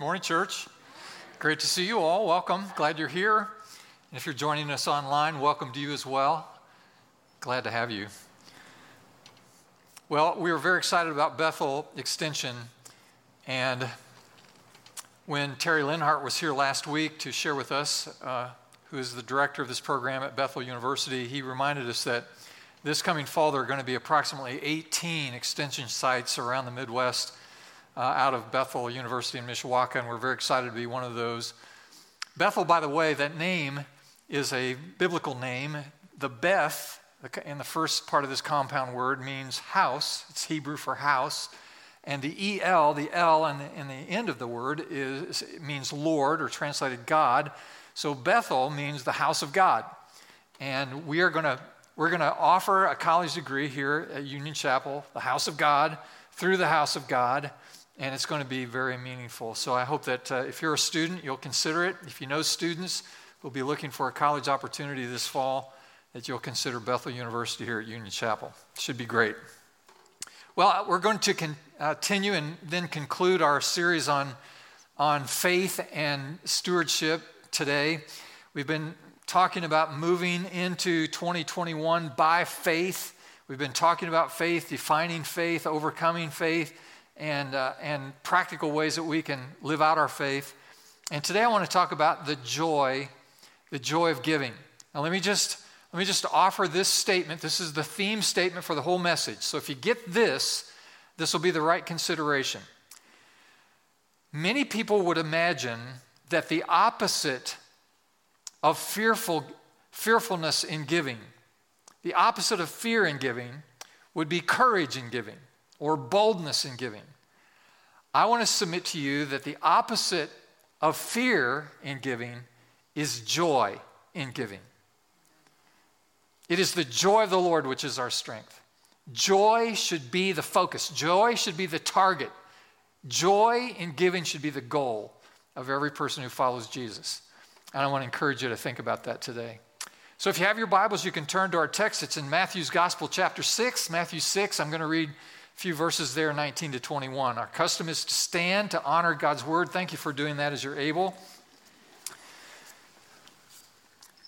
Morning, church. Great to see you all. Welcome. Glad you're here. And if you're joining us online, welcome to you as well. Glad to have you. Well, we were very excited about Bethel Extension. And when Terry Linhart was here last week to share with us, uh, who is the director of this program at Bethel University, he reminded us that this coming fall there are going to be approximately 18 extension sites around the Midwest uh, out of Bethel University in Mishawaka, and we're very excited to be one of those. Bethel, by the way, that name is a biblical name. The Beth, in the first part of this compound word, means house. It's Hebrew for house. And the EL, the L in the, in the end of the word, is, means Lord or translated God. So Bethel means the house of God. And we are going to we're going to offer a college degree here at Union Chapel, the house of God, through the house of God and it's going to be very meaningful. So I hope that uh, if you're a student, you'll consider it. If you know students who'll be looking for a college opportunity this fall, that you'll consider Bethel University here at Union Chapel. Should be great. Well, we're going to con- uh, continue and then conclude our series on, on faith and stewardship today. We've been talking about moving into 2021 by faith. We've been talking about faith, defining faith, overcoming faith and, uh, and practical ways that we can live out our faith. And today I want to talk about the joy, the joy of giving. Now let me just let me just offer this statement. This is the theme statement for the whole message. So if you get this, this will be the right consideration. Many people would imagine that the opposite of fearful, fearfulness in giving, the opposite of fear in giving, would be courage in giving or boldness in giving. I want to submit to you that the opposite of fear in giving is joy in giving. It is the joy of the Lord which is our strength. Joy should be the focus, joy should be the target. Joy in giving should be the goal of every person who follows Jesus. And I want to encourage you to think about that today. So if you have your Bibles, you can turn to our text. It's in Matthew's Gospel, chapter 6. Matthew 6, I'm going to read few verses there, 19 to 21. Our custom is to stand to honor God's word. Thank you for doing that as you're able.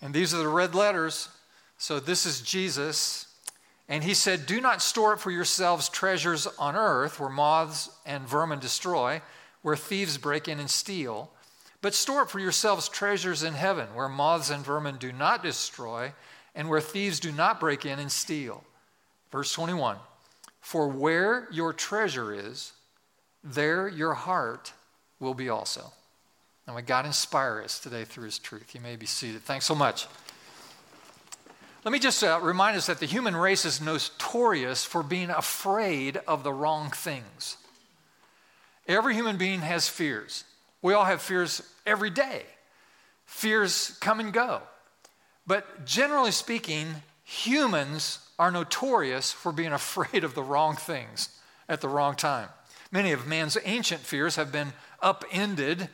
And these are the red letters. So this is Jesus. And he said, Do not store up for yourselves treasures on earth where moths and vermin destroy, where thieves break in and steal. But store up for yourselves treasures in heaven where moths and vermin do not destroy, and where thieves do not break in and steal. Verse 21. For where your treasure is, there your heart will be also. And may God inspire us today through his truth. You may be seated. Thanks so much. Let me just uh, remind us that the human race is notorious for being afraid of the wrong things. Every human being has fears. We all have fears every day. Fears come and go. But generally speaking, humans are notorious for being afraid of the wrong things at the wrong time. Many of man's ancient fears have been upended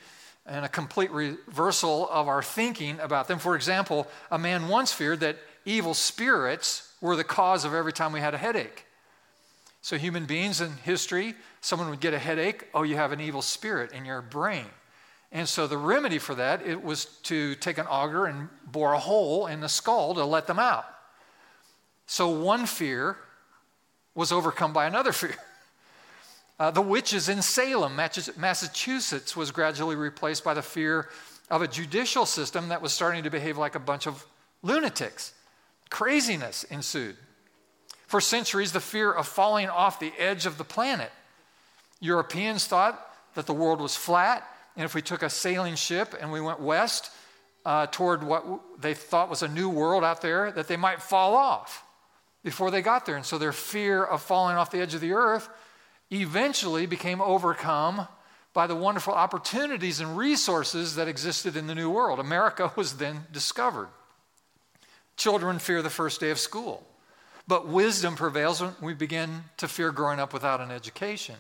and a complete reversal of our thinking about them. For example, a man once feared that evil spirits were the cause of every time we had a headache. So, human beings in history, someone would get a headache, oh, you have an evil spirit in your brain. And so the remedy for that it was to take an auger and bore a hole in the skull to let them out. So one fear was overcome by another fear. Uh, the witches in Salem, Massachusetts, was gradually replaced by the fear of a judicial system that was starting to behave like a bunch of lunatics. Craziness ensued. For centuries, the fear of falling off the edge of the planet. Europeans thought that the world was flat, and if we took a sailing ship and we went west uh, toward what they thought was a new world out there, that they might fall off before they got there. And so their fear of falling off the edge of the earth eventually became overcome by the wonderful opportunities and resources that existed in the New World. America was then discovered. Children fear the first day of school, but wisdom prevails when we begin to fear growing up without an education.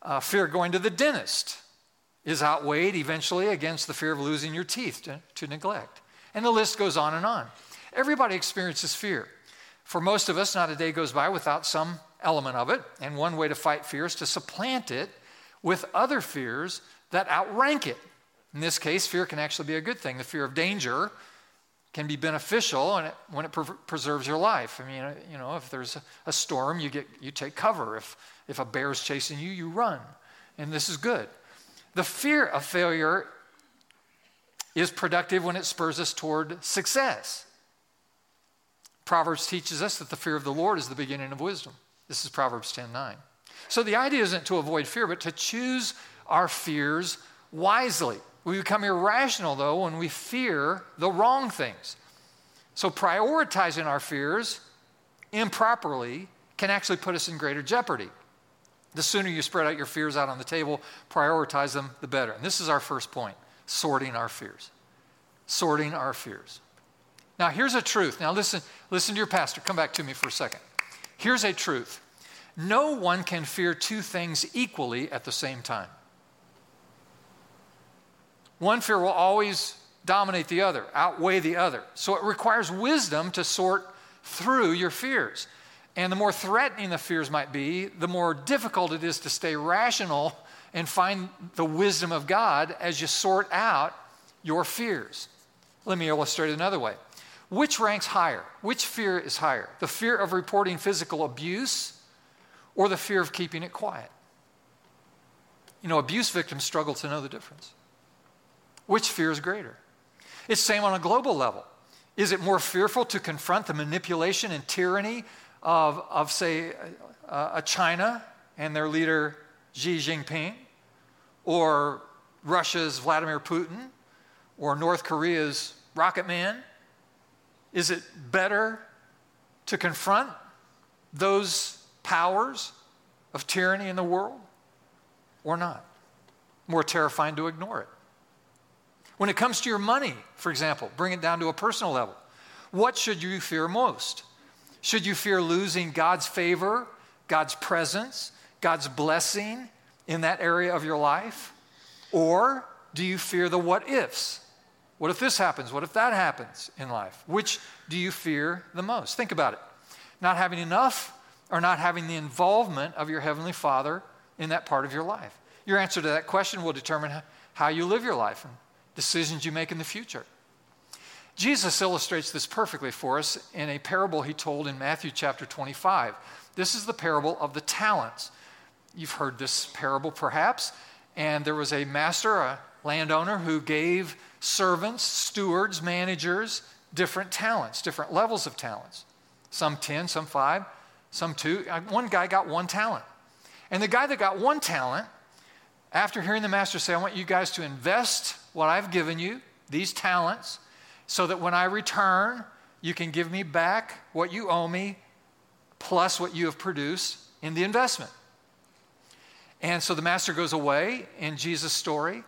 Uh, fear going to the dentist is outweighed eventually against the fear of losing your teeth to, to neglect. And the list goes on and on. Everybody experiences fear. For most of us, not a day goes by without some element of it. And one way to fight fear is to supplant it with other fears that outrank it. In this case, fear can actually be a good thing. The fear of danger can be beneficial and it, when it pre- preserves your life. I mean, uh, you know, if there's a, a storm, you get you take cover. If if a bear is chasing you, you run, and this is good. The fear of failure is productive when it spurs us toward success. Proverbs teaches us that the fear of the Lord is the beginning of wisdom. This is Proverbs 10:9. So the idea isn't to avoid fear, but to choose our fears wisely. We become irrational, though, when we fear the wrong things. So prioritizing our fears improperly can actually put us in greater jeopardy. The sooner you spread out your fears out on the table, prioritize them, the better. And this is our first point sorting our fears. Sorting our fears. Now, here's a truth. Now, listen, listen to your pastor. Come back to me for a second. Here's a truth no one can fear two things equally at the same time. One fear will always dominate the other, outweigh the other. So it requires wisdom to sort through your fears. And the more threatening the fears might be, the more difficult it is to stay rational and find the wisdom of God as you sort out your fears. Let me illustrate it another way. Which ranks higher? Which fear is higher? The fear of reporting physical abuse or the fear of keeping it quiet? You know, abuse victims struggle to know the difference. Which fear is greater? It's same on a global level. Is it more fearful to confront the manipulation and tyranny of, of say, a China and their leader Xi Jinping, or Russia's Vladimir Putin, or North Korea's Rocket Man? Is it better to confront those powers of tyranny in the world or not? More terrifying to ignore it. When it comes to your money, for example, bring it down to a personal level. What should you fear most? Should you fear losing God's favor, God's presence, God's blessing in that area of your life? Or do you fear the what ifs? What if this happens? What if that happens in life? Which do you fear the most? Think about it. Not having enough or not having the involvement of your Heavenly Father in that part of your life? Your answer to that question will determine how you live your life and decisions you make in the future. Jesus illustrates this perfectly for us in a parable he told in Matthew chapter 25. This is the parable of the talents. You've heard this parable perhaps. And there was a master, a landowner, who gave servants, stewards, managers different talents, different levels of talents. Some 10, some 5, some 2. Uh, one guy got one talent. And the guy that got one talent, after hearing the master say, I want you guys to invest what I've given you, these talents, so that when I return, you can give me back what you owe me plus what you have produced in the investment. And so the master goes away in Jesus' story,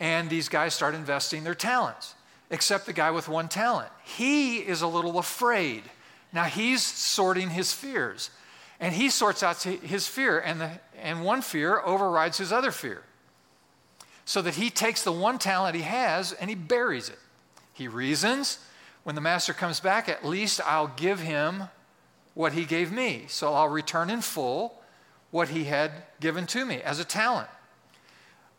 and these guys start investing their talents, except the guy with one talent. He is a little afraid. Now he's sorting his fears, and he sorts out his fear, and, the, and one fear overrides his other fear. So that he takes the one talent he has and he buries it. He reasons. When the master comes back, at least I'll give him what he gave me. So I'll return in full what he had given to me as a talent.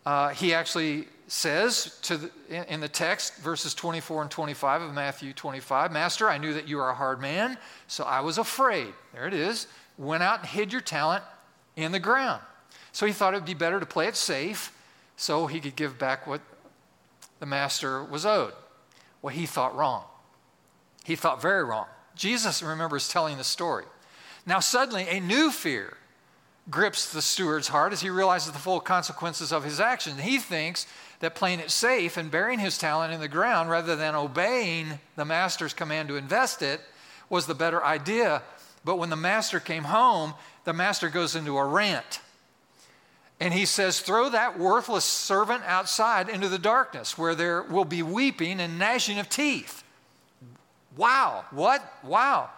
Uh, he actually says to the, in the text, verses 24 and 25 of Matthew 25, Master, I knew that you are a hard man, so I was afraid. There it is. Went out and hid your talent in the ground. So he thought it would be better to play it safe so he could give back what the master was owed. Well, he thought wrong. He thought very wrong. Jesus, remembers telling the story. Now, suddenly, a new fear grips the steward's heart as he realizes the full consequences of his actions. He thinks that playing it safe and burying his talent in the ground rather than obeying the master's command to invest it was the better idea. But when the master came home, the master goes into a rant. And he says, Throw that worthless servant outside into the darkness where there will be weeping and gnashing of teeth. Wow. What? Wow.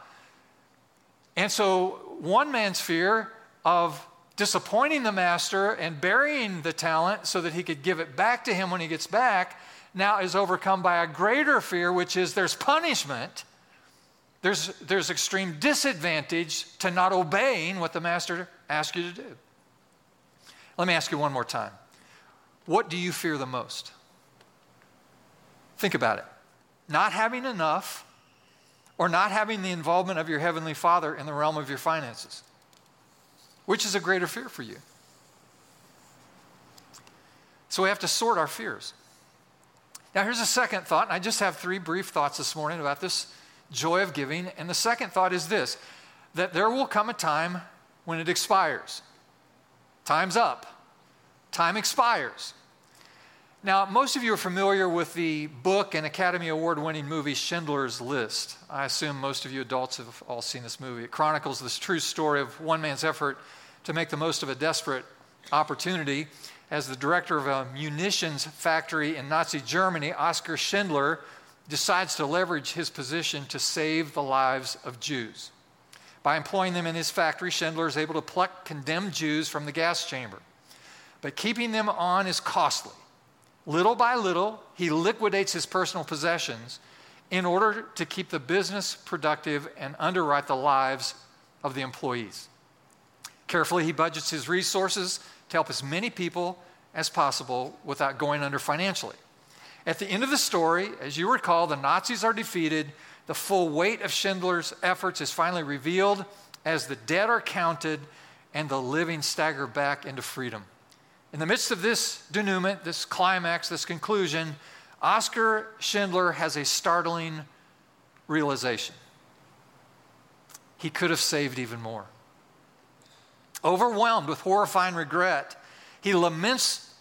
And so, one man's fear of disappointing the master and burying the talent so that he could give it back to him when he gets back now is overcome by a greater fear, which is there's punishment. There's, there's extreme disadvantage to not obeying what the master asked you to do. Let me ask you one more time. What do you fear the most? Think about it. Not having enough or not having the involvement of your Heavenly Father in the realm of your finances? Which is a greater fear for you? So we have to sort our fears. Now, here's a second thought, and I just have three brief thoughts this morning about this joy of giving. And the second thought is this that there will come a time when it expires. Time's up, time expires. Now, most of you are familiar with the book and Academy Award winning movie Schindler's List. I assume most of you adults have all seen this movie. It chronicles this true story of one man's effort to make the most of a desperate opportunity. As the director of a munitions factory in Nazi Germany, Oskar Schindler decides to leverage his position to save the lives of Jews. By employing them in his factory, Schindler is able to pluck condemned Jews from the gas chamber. But keeping them on is costly. Little by little, he liquidates his personal possessions in order to keep the business productive and underwrite the lives of the employees. Carefully, he budgets his resources to help as many people as possible without going under financially. At the end of the story, as you recall, the Nazis are defeated. The full weight of Schindler's efforts is finally revealed as the dead are counted and the living stagger back into freedom. In the midst of this denouement, this climax, this conclusion, Oskar Schindler has a startling realization. He could have saved even more. Overwhelmed with horrifying regret, he laments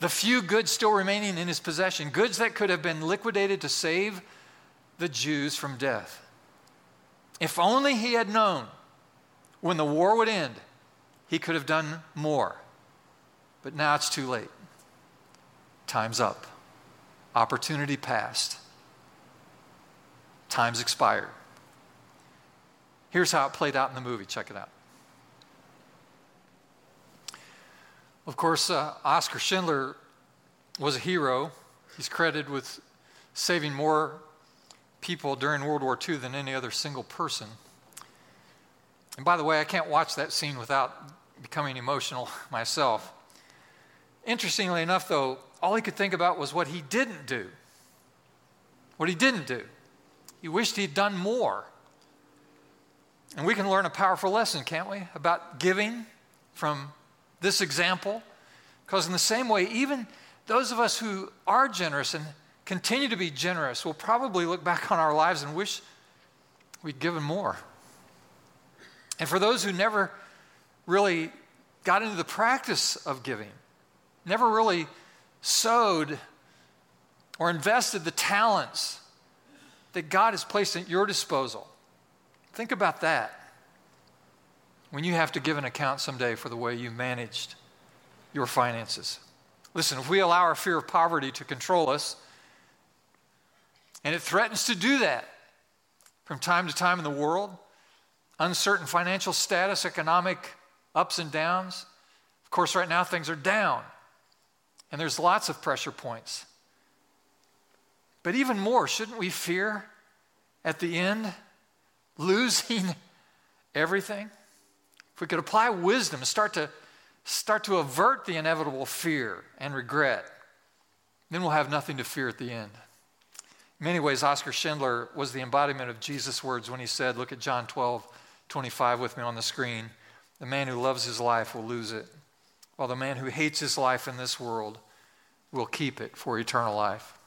the few goods still remaining in his possession, goods that could have been liquidated to save the Jews from death. If only he had known when the war would end, he could have done more. But now it's too late. Time's up. Opportunity passed. Time's expired. Here's how it played out in the movie. Check it out. Of course, uh, Oskar Schindler was a hero. He's credited with saving more people during World War II than any other single person. And by the way, I can't watch that scene without becoming emotional myself. Interestingly enough, though, all he could think about was what he didn't do. What he didn't do. He wished he'd done more. And we can learn a powerful lesson, can't we, about giving from this example? Because, in the same way, even those of us who are generous and continue to be generous will probably look back on our lives and wish we'd given more. And for those who never really got into the practice of giving, never really sowed or invested the talents that God has placed at your disposal. Think about that when you have to give an account someday for the way you managed your finances. Listen, if we allow our fear of poverty to control us, and it threatens to do that from time to time in the world, uncertain financial status, economic ups and downs. Of course, right now things are down. And there's lots of pressure points. But even more, shouldn't we fear at the end losing everything? If we could apply wisdom and start to start to avert the inevitable fear and regret, then we'll have nothing to fear at the end. In many ways, Oskar Schindler was the embodiment of Jesus' words when he said, Look at John 12, 25 with me on the screen. The man who loves his life will lose it while the man who hates his life in this world will keep it for eternal life.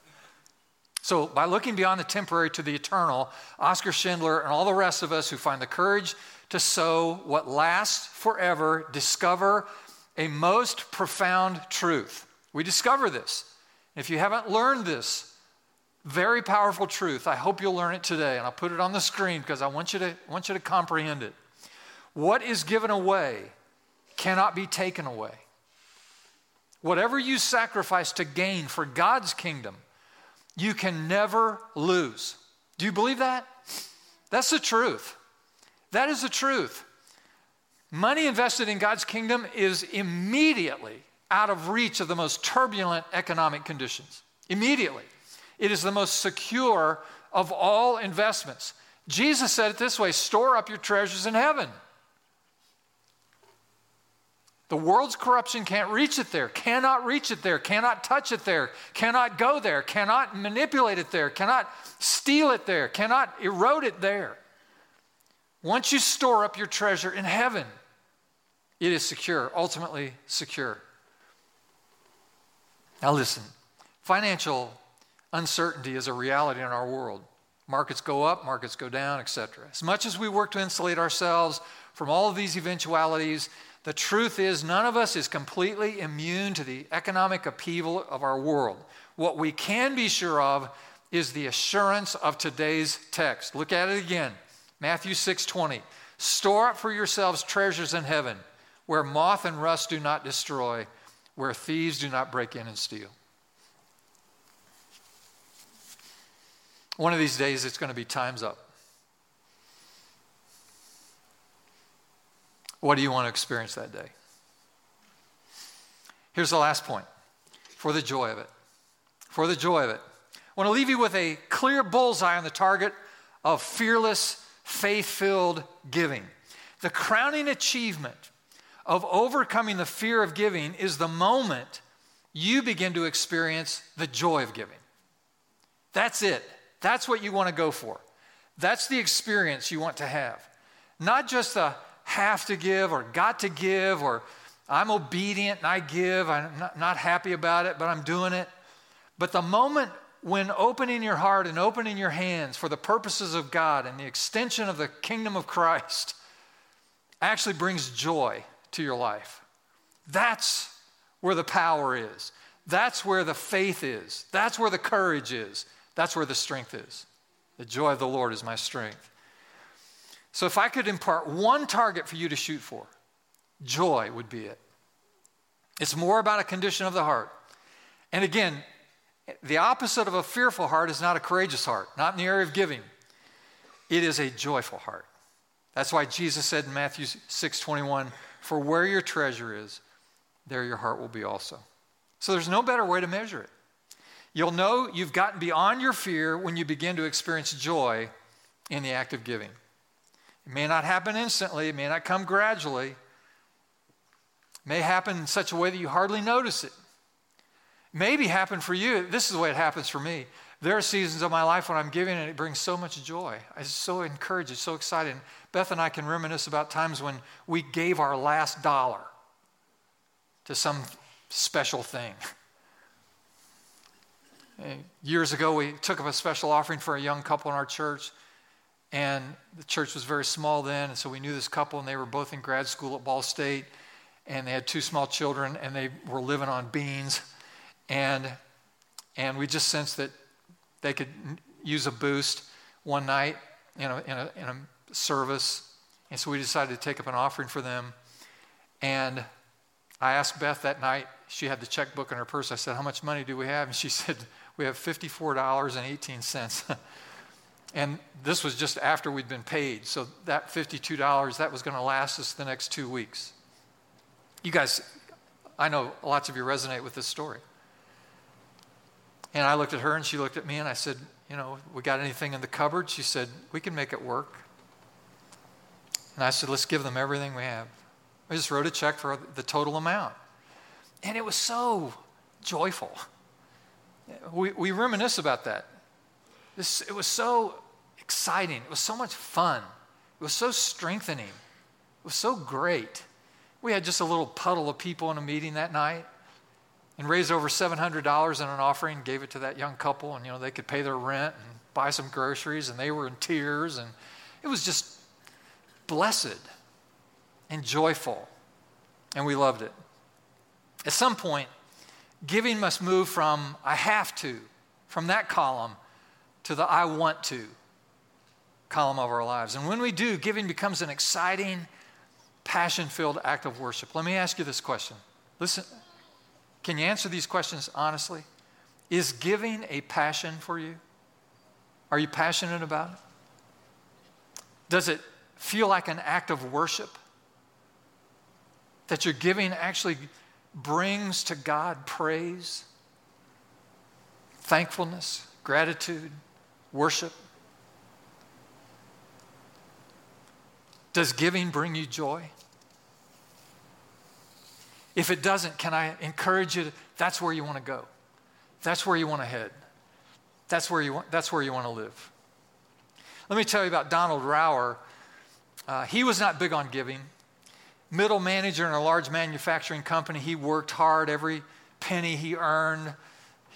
So, by looking beyond the temporary to the eternal, Oskar Schindler and all the rest of us who find the courage to sow what lasts forever discover a most profound truth. We discover this. If you haven't learned this very powerful truth, I hope you'll learn it today, and I'll put it on the screen because I want you to, want you to comprehend it. What is given away cannot be taken away. Whatever you sacrifice to gain for God's kingdom, you can never lose. Do you believe that? That's the truth. That is the truth. Money invested in God's kingdom is immediately out of reach of the most turbulent economic conditions. Immediately. It is the most secure of all investments. Jesus said it this way store up your treasures in heaven The world's corruption can't reach it there, cannot reach it there, cannot touch it there, cannot go there, cannot manipulate it there, cannot steal it there, cannot erode it there. Once you store up your treasure in heaven, it is secure, ultimately secure. Now, listen financial uncertainty is a reality in our world. Markets go up, markets go down, etc. As much as we work to insulate ourselves from all of these eventualities, the truth is none of us is completely immune to the economic upheaval of our world. What we can be sure of is the assurance of today's text. Look at it again. Matthew 6:20. Store up for yourselves treasures in heaven, where moth and rust do not destroy, where thieves do not break in and steal. One of these days, it's going to be time's up. What do you want to experience that day? Here's the last point for the joy of it. For the joy of it. I want to leave you with a clear bullseye on the target of fearless, faith filled giving. The crowning achievement of overcoming the fear of giving is the moment you begin to experience the joy of giving. That's it. That's what you want to go for. That's the experience you want to have. Not just the have to give or got to give or I'm obedient and I give. I'm not, not happy about it, but I'm doing it. But the moment when opening your heart and opening your hands for the purposes of God and the extension of the kingdom of Christ actually brings joy to your life. That's where the power is. That's where the faith is. That's where the courage is. That's where the strength is. The joy of the Lord is my strength. So, if I could impart one target for you to shoot for, joy would be it. It's more about a condition of the heart. And again, the opposite of a fearful heart is not a courageous heart, not in the area of giving. It is a joyful heart. That's why Jesus said in Matthew 6 21, For where your treasure is, there your heart will be also. So there's no better way to measure it. You'll know you've gotten beyond your fear when you begin to experience joy in the act of giving. It may not happen instantly, it may not come gradually. It may happen in such a way that you hardly notice it. it Maybe happen for you. This is the way it happens for me. There are seasons of my life when I'm giving and it brings so much joy. I'm so encouraged, it's so exciting. Beth and I can reminisce about times when we gave our last dollar to some special thing. Years ago, we took up a special offering for a young couple in our church, and the church was very small then, and so we knew this couple, and they were both in grad school at Ball State, and they had two small children, and they were living on beans, and and we just sensed that they could use a boost one night in a, in a, in a service, and so we decided to take up an offering for them, and I asked Beth that night. She had the checkbook in her purse. I said, "How much money do we have?" And she said, we have $54.18. and this was just after we'd been paid. So that $52, that was going to last us the next two weeks. You guys, I know lots of you resonate with this story. And I looked at her and she looked at me and I said, You know, we got anything in the cupboard? She said, We can make it work. And I said, Let's give them everything we have. I just wrote a check for the total amount. And it was so joyful. We, we reminisce about that. This, it was so exciting. It was so much fun. It was so strengthening. It was so great. We had just a little puddle of people in a meeting that night and raised over $700 in an offering, gave it to that young couple, and you know they could pay their rent and buy some groceries, and they were in tears, and it was just blessed and joyful, and we loved it. At some point, Giving must move from I have to, from that column, to the I want to column of our lives. And when we do, giving becomes an exciting, passion filled act of worship. Let me ask you this question. Listen, can you answer these questions honestly? Is giving a passion for you? Are you passionate about it? Does it feel like an act of worship? That your giving actually brings to God praise, thankfulness, gratitude, worship? Does giving bring you joy? If it doesn't, can I encourage you? To, that's where you want to go. That's where you want to head. That's where you want, that's where you want to live. Let me tell you about Donald Rower. Uh, he was not big on giving. Middle manager in a large manufacturing company, he worked hard every penny he earned.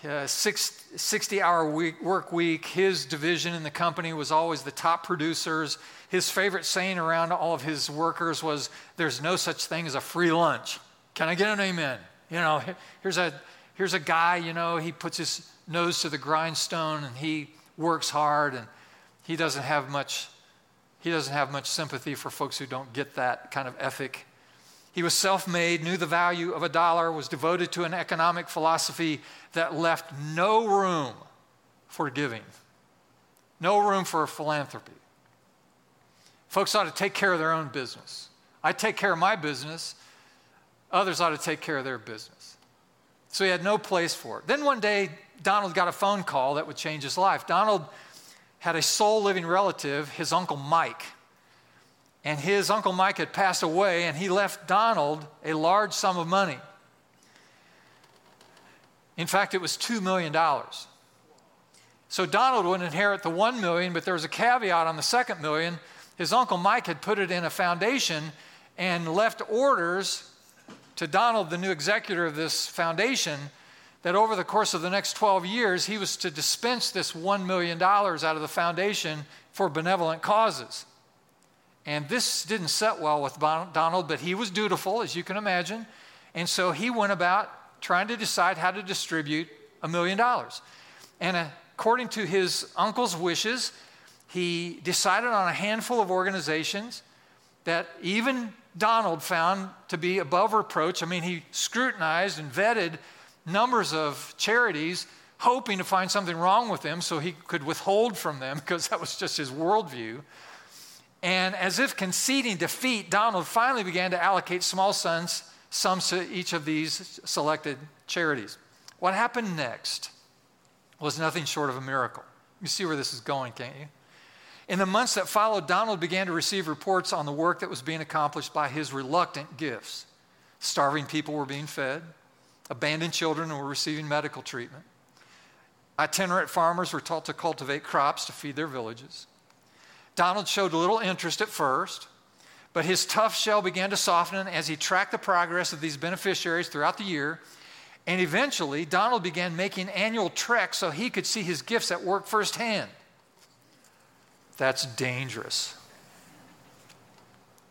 Uh, six, 60 hour week, work week. His division in the company was always the top producers. His favorite saying around all of his workers was, There's no such thing as a free lunch. Can I get an amen? You know, here's a, here's a guy, you know, he puts his nose to the grindstone and he works hard and he doesn't have much he doesn't have much sympathy for folks who don't get that kind of ethic. He was self made, knew the value of a dollar, was devoted to an economic philosophy that left no room for giving, no room for philanthropy. Folks ought to take care of their own business. I take care of my business, others ought to take care of their business. So he had no place for it. Then one day, Donald got a phone call that would change his life. Donald had a sole living relative, his Uncle Mike. And his Uncle Mike had passed away, and he left Donald a large sum of money. In fact, it was $2 million. So Donald would inherit the 1 million, but there was a caveat on the second million. His uncle Mike had put it in a foundation and left orders to Donald, the new executor of this foundation, that over the course of the next 12 years, he was to dispense this $1 million out of the foundation for benevolent causes. And this didn't set well with Donald, but he was dutiful, as you can imagine. And so he went about trying to decide how to distribute a million dollars. And according to his uncle's wishes, he decided on a handful of organizations that even Donald found to be above reproach. I mean, he scrutinized and vetted numbers of charities hoping to find something wrong with them so he could withhold from them because that was just his worldview. And as if conceding defeat, Donald finally began to allocate small sums, sums to each of these selected charities. What happened next was nothing short of a miracle. You see where this is going, can't you? In the months that followed, Donald began to receive reports on the work that was being accomplished by his reluctant gifts. Starving people were being fed, Abandoned children were receiving medical treatment. Itinerant farmers were taught to cultivate crops to feed their villages. Donald showed little interest at first, but his tough shell began to soften as he tracked the progress of these beneficiaries throughout the year. And eventually, Donald began making annual treks so he could see his gifts at work firsthand. That's dangerous.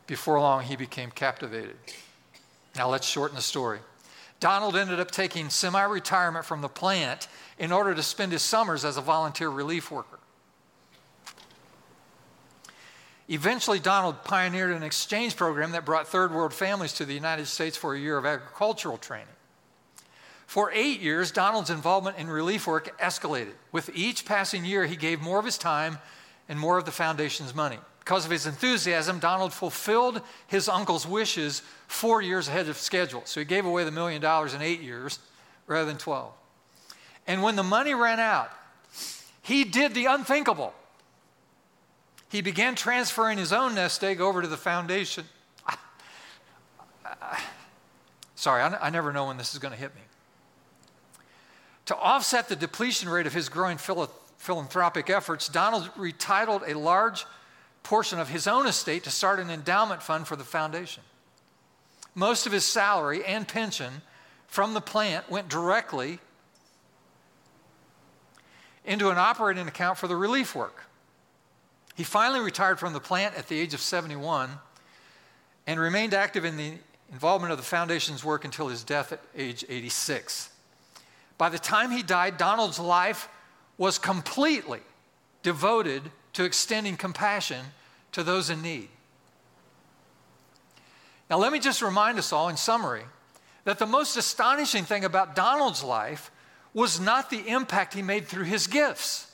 Before long, he became captivated. Now, let's shorten the story. Donald ended up taking semi retirement from the plant in order to spend his summers as a volunteer relief worker. Eventually, Donald pioneered an exchange program that brought third world families to the United States for a year of agricultural training. For eight years, Donald's involvement in relief work escalated. With each passing year, he gave more of his time and more of the foundation's money. Because of his enthusiasm, Donald fulfilled his uncle's wishes four years ahead of schedule. So he gave away the million dollars in eight years rather than 12. And when the money ran out, he did the unthinkable. He began transferring his own nest egg over to the foundation. Sorry, I, I never know when this is going to hit me. To offset the depletion rate of his growing philanthropic efforts, Donald retitled a large portion of his own estate to start an endowment fund for the foundation. Most of his salary and pension from the plant went directly into an operating account for the relief work. He finally retired from the plant at the age of 71 and remained active in the involvement of the foundation's work until his death at age 86. By the time he died, Donald's life was completely devoted to extending compassion to those in need. Now, let me just remind us all, in summary, that the most astonishing thing about Donald's life was not the impact he made through his gifts.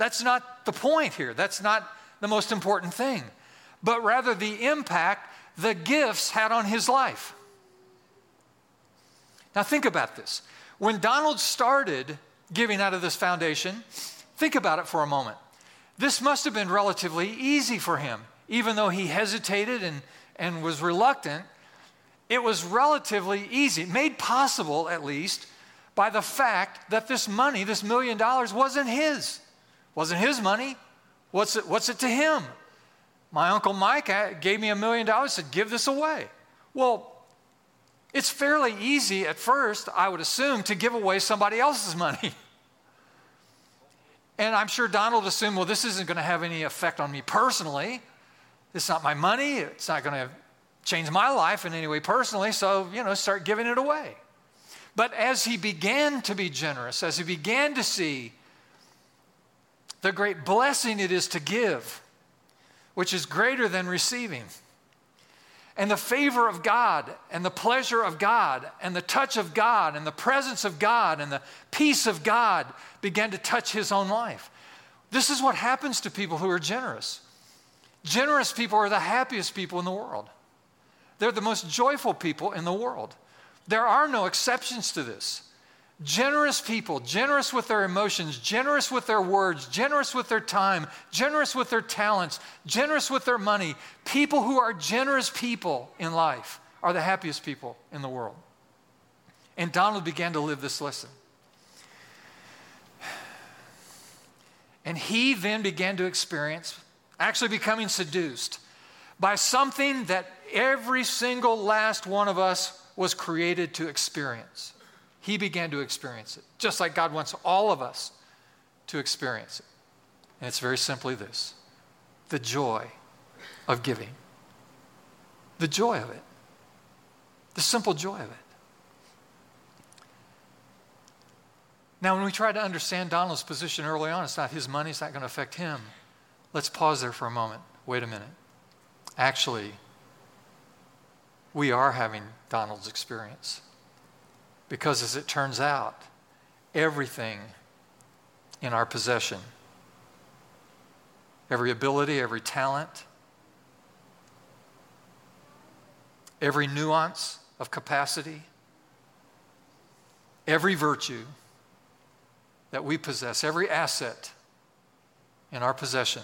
That's not the point here. That's not the most important thing, but rather the impact the gifts had on his life. Now, think about this. When Donald started giving out of this foundation, think about it for a moment. This must have been relatively easy for him, even though he hesitated and, and was reluctant. it was relatively easy, made possible at least by the fact that this money, this million dollars, wasn't his. Wasn't his money. What's it, what's it to him? My Uncle Mike gave me a million dollars, said, give this away. Well, it's fairly easy at first, I would assume, to give away somebody else's money. and I'm sure Donald assumed, well, this isn't going to have any effect on me personally. It's not my money. It's not going to change my life in any way personally, so, you know, start giving it away. But as he began to be generous, as he began to see the great blessing it is to give, which is greater than receiving, and the favor of God, and the pleasure of God, and the touch of God, and the presence of God, and the peace of God began to touch his own life. This is what happens to people who are generous. Generous people are the happiest people in the world. They're the most joyful people in the world. There are no exceptions to this. Generous people, generous with their emotions, generous with their words, generous with their time, generous with their talents, generous with their money. People who are generous people in life are the happiest people in the world. And Donald began to live this lesson. And he then began to experience, actually becoming seduced by something that every single last one of us was created to experience. He began to experience it, just like God wants all of us to experience it. And it's very simply this the joy of giving. The joy of it. The simple joy of it. Now, when we try to understand Donald's position early on, it's not his money, it's not going to affect him. Let's pause there for a moment. Wait a minute. Actually, we are having Donald's experience. Because as it turns out, everything in our possession, every ability, every talent, every nuance of capacity, every virtue that we possess, every asset in our possession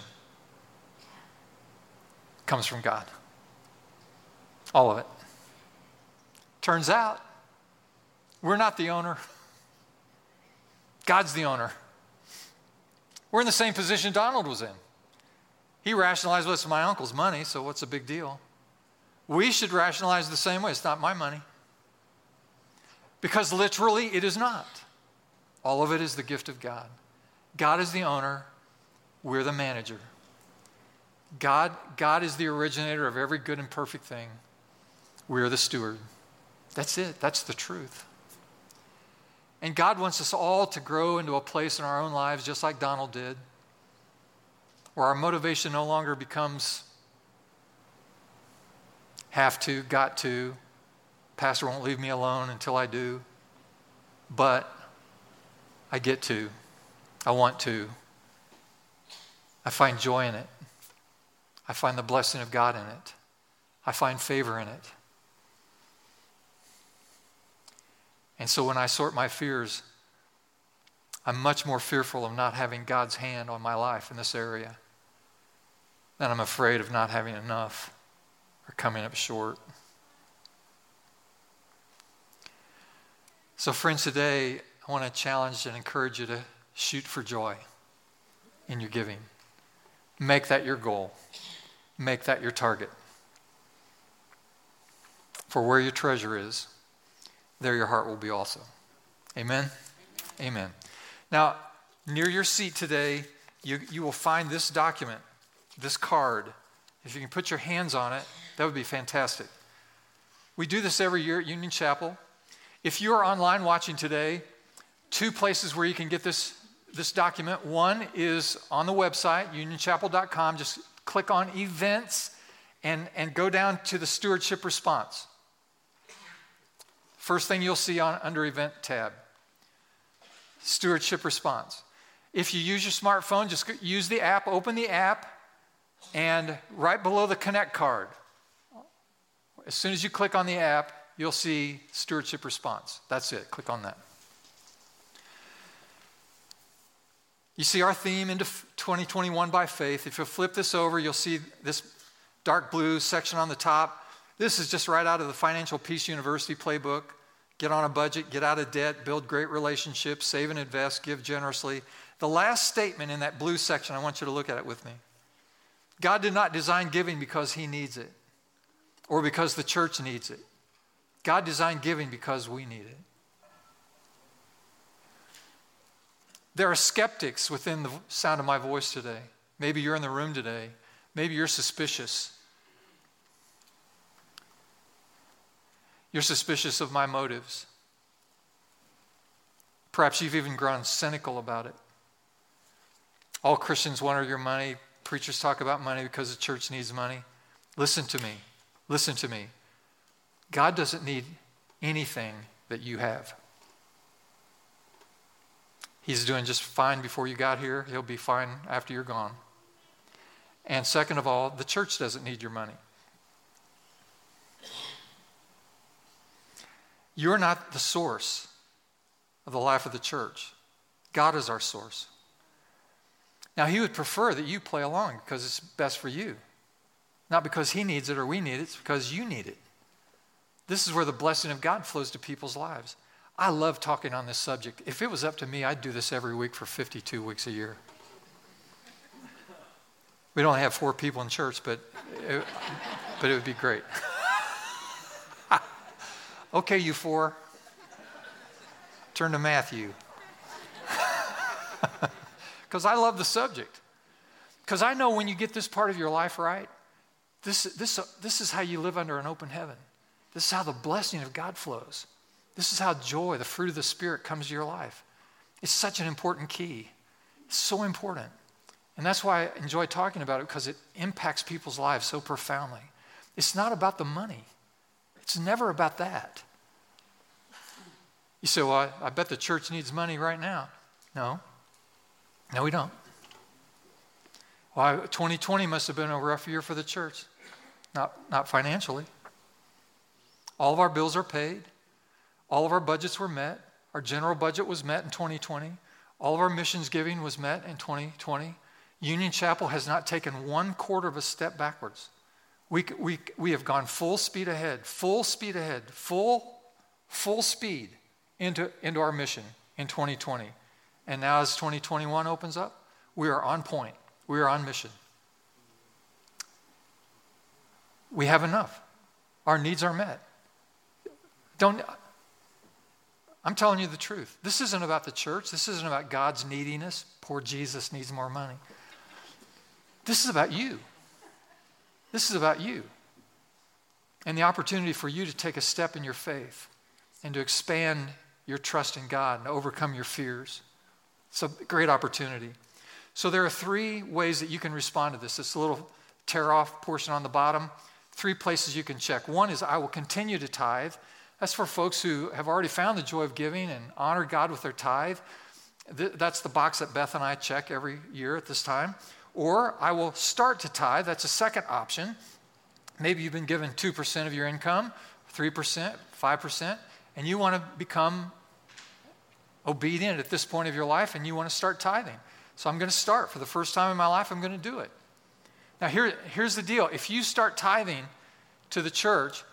comes from God. All of it. Turns out, we're not the owner, God's the owner. We're in the same position Donald was in. He rationalized, well, it's my uncle's money, so what's the big deal? We should rationalize the same way. It's not my money. Because literally, it is not. All of it is the gift of God. God is the owner, we're the manager. God, God is the originator of every good and perfect thing, we're the steward. That's it, that's the truth. And God wants us all to grow into a place in our own lives, just like Donald did, where our motivation no longer becomes have to, got to, pastor won't leave me alone until I do, but I get to, I want to. I find joy in it. I find the blessing of God in it. I find favor in it. And so when I sort my fears, I'm much more fearful of not having God's hand on my life in this area than I'm afraid of not having enough or coming up short. So, friends, today I want to challenge and encourage you to shoot for joy in your giving. Make that your goal, make that your target. For where your treasure is, there your heart will be also. Amen? Amen. Now, near your seat today, you, you will find this document, this card. If you can put your hands on it, that would be fantastic. We do this every year at Union Chapel. If you are online watching today, two places where you can get this, this document. One is on the website, unionchapel.com. Just click on events and, and go down to the stewardship response. First thing you'll see on under event tab stewardship response. If you use your smartphone, just use the app, open the app, and right below the connect card, as soon as you click on the app, you'll see stewardship response. That's it. Click on that. You see our theme into 2021 by faith. If you flip this over, you'll see this dark blue section on the top This is just right out of the Financial Peace University playbook. Get on a budget, get out of debt, build great relationships, save and invest, give generously. The last statement in that blue section, I want you to look at it with me. God did not design giving because he needs it or because the church needs it. God designed giving because we need it. There are skeptics within the sound of my voice today. Maybe you're in the room today. Maybe you're suspicious. You're suspicious of my motives. Perhaps you've even grown cynical about it. All Christians want your money. Preachers talk about money because the church needs money. Listen to me. Listen to me. God doesn't need anything that you have. He's doing just fine before you got here. He'll be fine after you're gone. And second of all, the church doesn't need your money. You're not the source of the life of the church. God is our source. Now, He would prefer that you play along because it's best for you. Not because He needs it or we need it, it's because you need it. This is where the blessing of God flows to people's lives. I love talking on this subject. If it was up to me, I'd do this every week for 52 weeks a year. We don't have four people in church, but it, but it would be great. okay, you four. Turn to Matthew. Because I love the subject. Because I know when you get this part of your life right, this, this, this is how you live under an open heaven. This is how the blessing of God flows. This is how joy, the fruit of the Spirit, comes to your life. It's such an important key. It's so important. And that's why I enjoy talking about it because it impacts people's lives so profoundly. It's not about the money, it's never about that. You say, well, I, I bet the church needs money right now. No, no, we don't. Well, 2020 must have been a rough year for the church. Not, not financially. All of our bills are paid. All of our budgets were met. Our general budget was met in 2020. All of our missions giving was met in 2020. Union Chapel has not taken one quarter of a step backwards. We, we, we have gone full speed ahead, full speed ahead, full, full speed into, into our mission in 2020. And now, as 2021 opens up, we are on point. We are on mission. We have enough. Our needs are met. Don't, I'm telling you the truth. This isn't about the church. This isn't about God's neediness. Poor Jesus needs more money. This is about you. This is about you. And the opportunity for you to take a step in your faith and to expand your trust in God and overcome your fears. It's a great opportunity. So there are three ways that you can respond to this. This little tear off portion on the bottom, three places you can check. One is I will continue to tithe. That's for folks who have already found the joy of giving and honor God with their tithe. That's the box that Beth and I check every year at this time. Or I will start to tithe. That's a second option. Maybe you've been given 2% of your income, 3%, 5%, and you want to become obedient at this point of your life and you want to start tithing. So I'm going to start. For the first time in my life, I'm going to do it. Now, here, here's the deal if you start tithing to the church,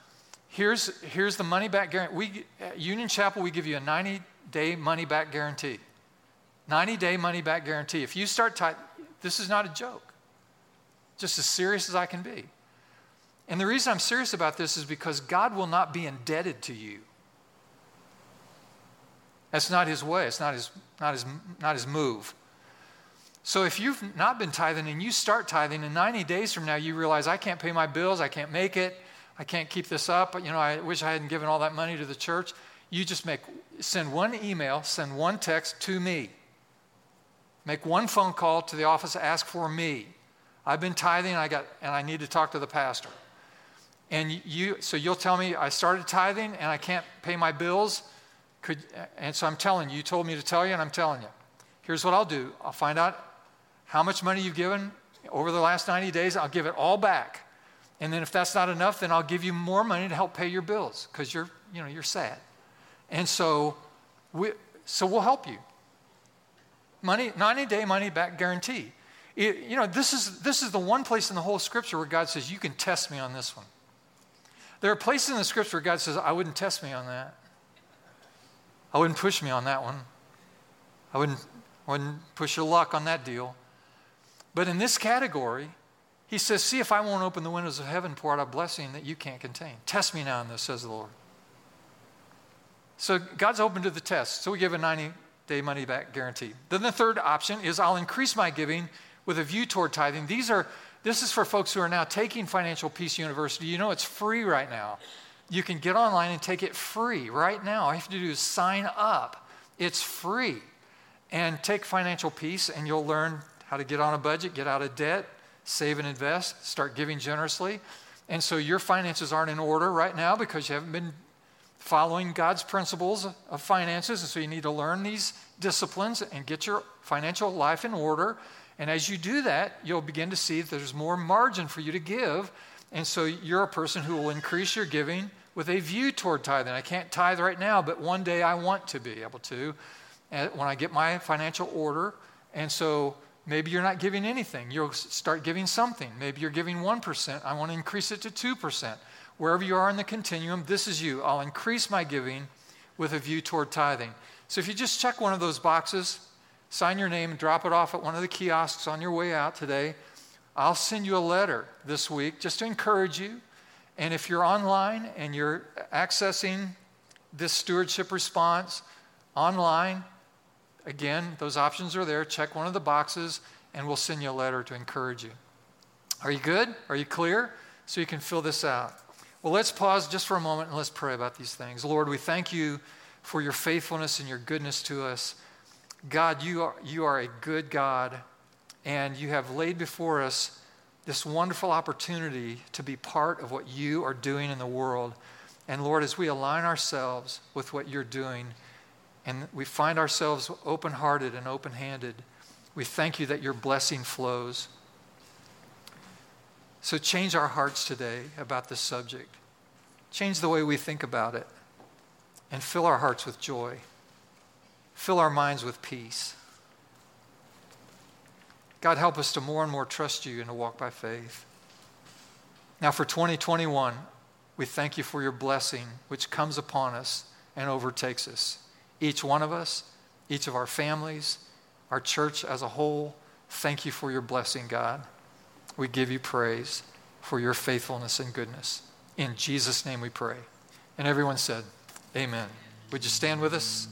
here's, here's the money back guarantee. We, at Union Chapel, we give you a 90 day money back guarantee. 90 day money back guarantee. If you start tithing, this is not a joke, just as serious as I can be. And the reason I'm serious about this is because God will not be indebted to you. That's not his way. It's not his, not his, not his move. So if you've not been tithing and you start tithing, and 90 days from now you realize, I can't pay my bills, I can't make it, I can't keep this up, but you know, I wish I hadn't given all that money to the church, you just make, send one email, send one text to me. Make one phone call to the office, ask for me. I've been tithing, I got, and I need to talk to the pastor. And you, so you'll tell me I started tithing and I can't pay my bills could, and so I'm telling you, you told me to tell you, and I'm telling you. Here's what I'll do I'll find out how much money you've given over the last 90 days. I'll give it all back. And then if that's not enough, then I'll give you more money to help pay your bills because you're, you know, you're sad. And so, we, so we'll help you. Money, 90 day money back guarantee. It, you know, this is, this is the one place in the whole scripture where God says, You can test me on this one. There are places in the scripture where God says, I wouldn't test me on that. I wouldn't push me on that one. I wouldn't, wouldn't push your luck on that deal. But in this category, he says, See if I won't open the windows of heaven, pour out a blessing that you can't contain. Test me now in this, says the Lord. So God's open to the test. So we give a 90 day money back guarantee. Then the third option is I'll increase my giving with a view toward tithing. These are this is for folks who are now taking Financial Peace University. You know it's free right now. You can get online and take it free right now. All you have to do is sign up. It's free. And take Financial Peace, and you'll learn how to get on a budget, get out of debt, save and invest, start giving generously. And so your finances aren't in order right now because you haven't been following God's principles of finances. And so you need to learn these disciplines and get your financial life in order. And as you do that, you'll begin to see that there's more margin for you to give. And so you're a person who will increase your giving with a view toward tithing. I can't tithe right now, but one day I want to be able to uh, when I get my financial order. And so maybe you're not giving anything. You'll start giving something. Maybe you're giving 1%. I want to increase it to 2%. Wherever you are in the continuum, this is you. I'll increase my giving with a view toward tithing. So if you just check one of those boxes, sign your name and drop it off at one of the kiosks on your way out today. I'll send you a letter this week just to encourage you. And if you're online and you're accessing this stewardship response online, again, those options are there. Check one of the boxes and we'll send you a letter to encourage you. Are you good? Are you clear? So you can fill this out. Well, let's pause just for a moment and let's pray about these things. Lord, we thank you for your faithfulness and your goodness to us. God, you are, you are a good God, and you have laid before us this wonderful opportunity to be part of what you are doing in the world. And Lord, as we align ourselves with what you're doing, and we find ourselves open hearted and open handed, we thank you that your blessing flows. So change our hearts today about this subject. Change the way we think about it, and fill our hearts with joy. Fill our minds with peace. God, help us to more and more trust you and to walk by faith. Now, for 2021, we thank you for your blessing, which comes upon us and overtakes us. Each one of us, each of our families, our church as a whole, thank you for your blessing, God. We give you praise for your faithfulness and goodness. In Jesus' name we pray. And everyone said, Amen. Would you stand with us?